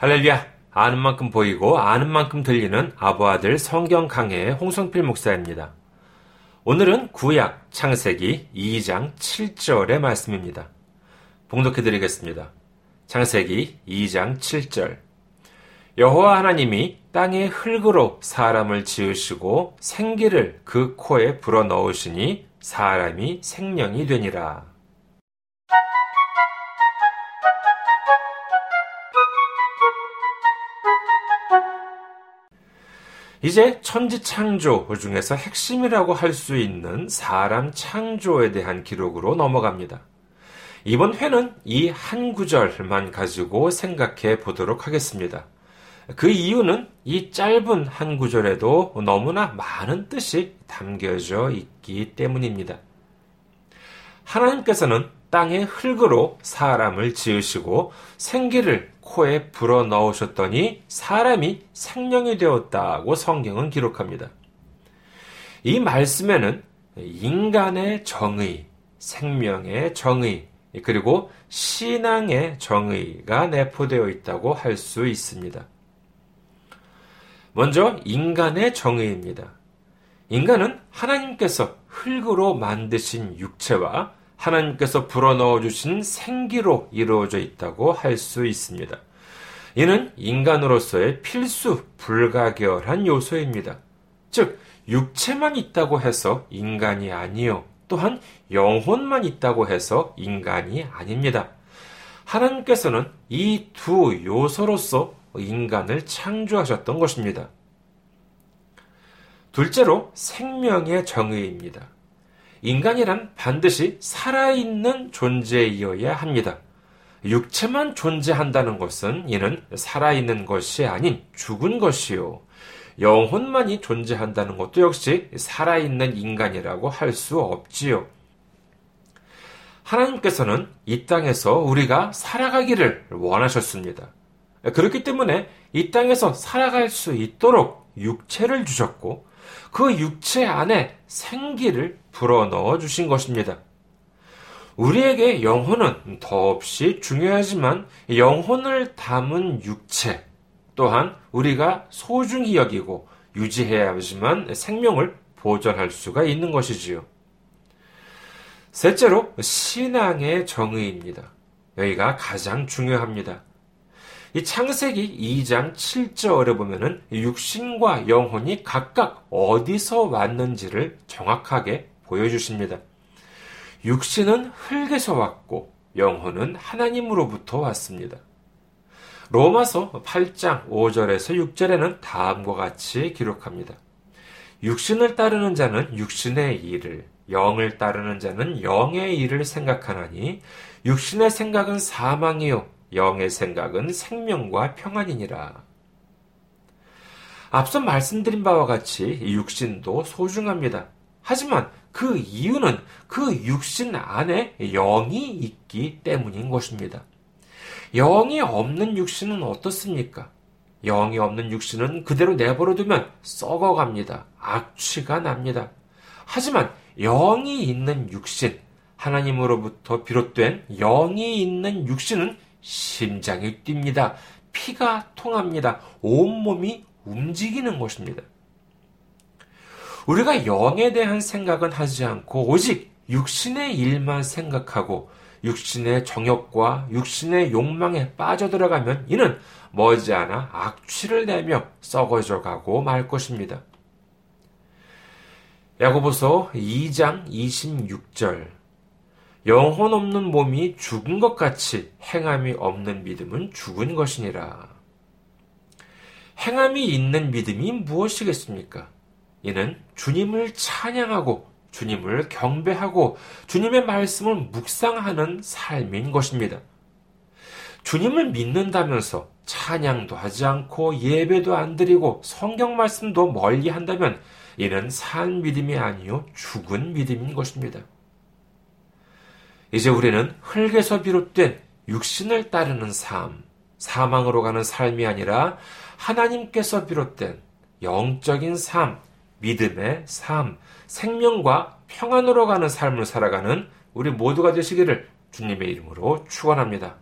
할렐루야! 아는 만큼 보이고 아는 만큼 들리는 아부아들 성경 강해의 홍성필 목사입니다. 오늘은 구약 창세기 2장 7절의 말씀입니다. 봉독해 드리겠습니다. 창세기 2장 7절. 여호와 하나님이 땅의 흙으로 사람을 지으시고 생기를 그 코에 불어 넣으시니 사람이 생명이 되니라. 이제 천지 창조 중에서 핵심이라고 할 수 있는 사람 창조에 대한 기록으로 넘어갑니다. 이번 회는 이 한 구절만 가지고 생각해 보도록 하겠습니다. 그 이유는 이 짧은 한 구절에도 너무나 많은 뜻이 담겨져 있기 때문입니다. 하나님께서는 땅의 흙으로 사람을 지으시고 생기를 코에 불어 넣으셨더니 사람이 생명이 되었다고 성경은 기록합니다. 이 말씀에는 인간의 정의, 생명의 정의, 그리고 신앙의 정의가 내포되어 있다고 할 수 있습니다. 먼저 인간의 정의입니다. 인간은 하나님께서 흙으로 만드신 육체와 하나님께서 불어넣어 주신 생기로 이루어져 있다고 할 수 있습니다. 이는 인간으로서의 필수 불가결한 요소입니다. 즉, 육체만 있다고 해서 인간이 아니요. 또한 영혼만 있다고 해서 인간이 아닙니다. 하나님께서는 이 두 요소로서 인간을 창조하셨던 것입니다. 둘째로 생명의 정의입니다. 인간이란 반드시 살아있는 존재이어야 합니다. 육체만 존재한다는 것은 이는 살아있는 것이 아닌 죽은 것이요. 영혼만이 존재한다는 것도 역시 살아있는 인간이라고 할 수 없지요. 하나님께서는 이 땅에서 우리가 살아가기를 원하셨습니다. 그렇기 때문에 이 땅에서 살아갈 수 있도록 육체를 주셨고 그 육체 안에 생기를 불어넣어 주신 것입니다. 우리에게 영혼은 더없이 중요하지만 영혼을 담은 육체 또한 우리가 소중히 여기고 유지해야 하지만 생명을 보존할 수가 있는 것이지요. 셋째로 신앙의 정의입니다. 여기가 가장 중요합니다. 이 창세기 2장 7절에 보면은 육신과 영혼이 각각 어디서 왔는지를 정확하게 보여주십니다. 육신은 흙에서 왔고 영혼은 하나님으로부터 왔습니다. 로마서 8장 5절에서 6절에는 다음과 같이 기록합니다. 육신을 따르는 자는 육신의 일을, 영을 따르는 자는 영의 일을 생각하나니 육신의 생각은 사망이요 영의 생각은 생명과 평안이니라. 앞서 말씀드린 바와 같이 육신도 소중합니다. 하지만 그 이유는 그 육신 안에 영이 있기 때문인 것입니다. 영이 없는 육신은 어떻습니까? 영이 없는 육신은 그대로 내버려 두면 썩어갑니다. 악취가 납니다. 하지만 영이 있는 육신, 하나님으로부터 비롯된 영이 있는 육신은 심장이 뜁니다. 피가 통합니다. 온몸이 움직이는 것입니다. 우리가 영에 대한 생각은 하지 않고 오직 육신의 일만 생각하고 육신의 정욕과 육신의 욕망에 빠져들어가면 이는 머지않아 악취를 내며 썩어져 가고 말 것입니다. 야고보서 2장 26절 영혼 없는 몸이 죽은 것 같이 행함이 없는 믿음은 죽은 것이니라. 행함이 있는 믿음이 무엇이겠습니까? 이는 주님을 찬양하고 주님을 경배하고 주님의 말씀을 묵상하는 삶인 것입니다. 주님을 믿는다면서 찬양도 하지 않고 예배도 안 드리고 성경 말씀도 멀리 한다면 이는 산 믿음이 아니요 죽은 믿음인 것입니다. 이제 우리는 흙에서 비롯된 육신을 따르는 삶, 사망으로 가는 삶이 아니라 하나님께서 비롯된 영적인 삶, 믿음의 삶, 생명과 평안으로 가는 삶을 살아가는 우리 모두가 되시기를 주님의 이름으로 축원합니다.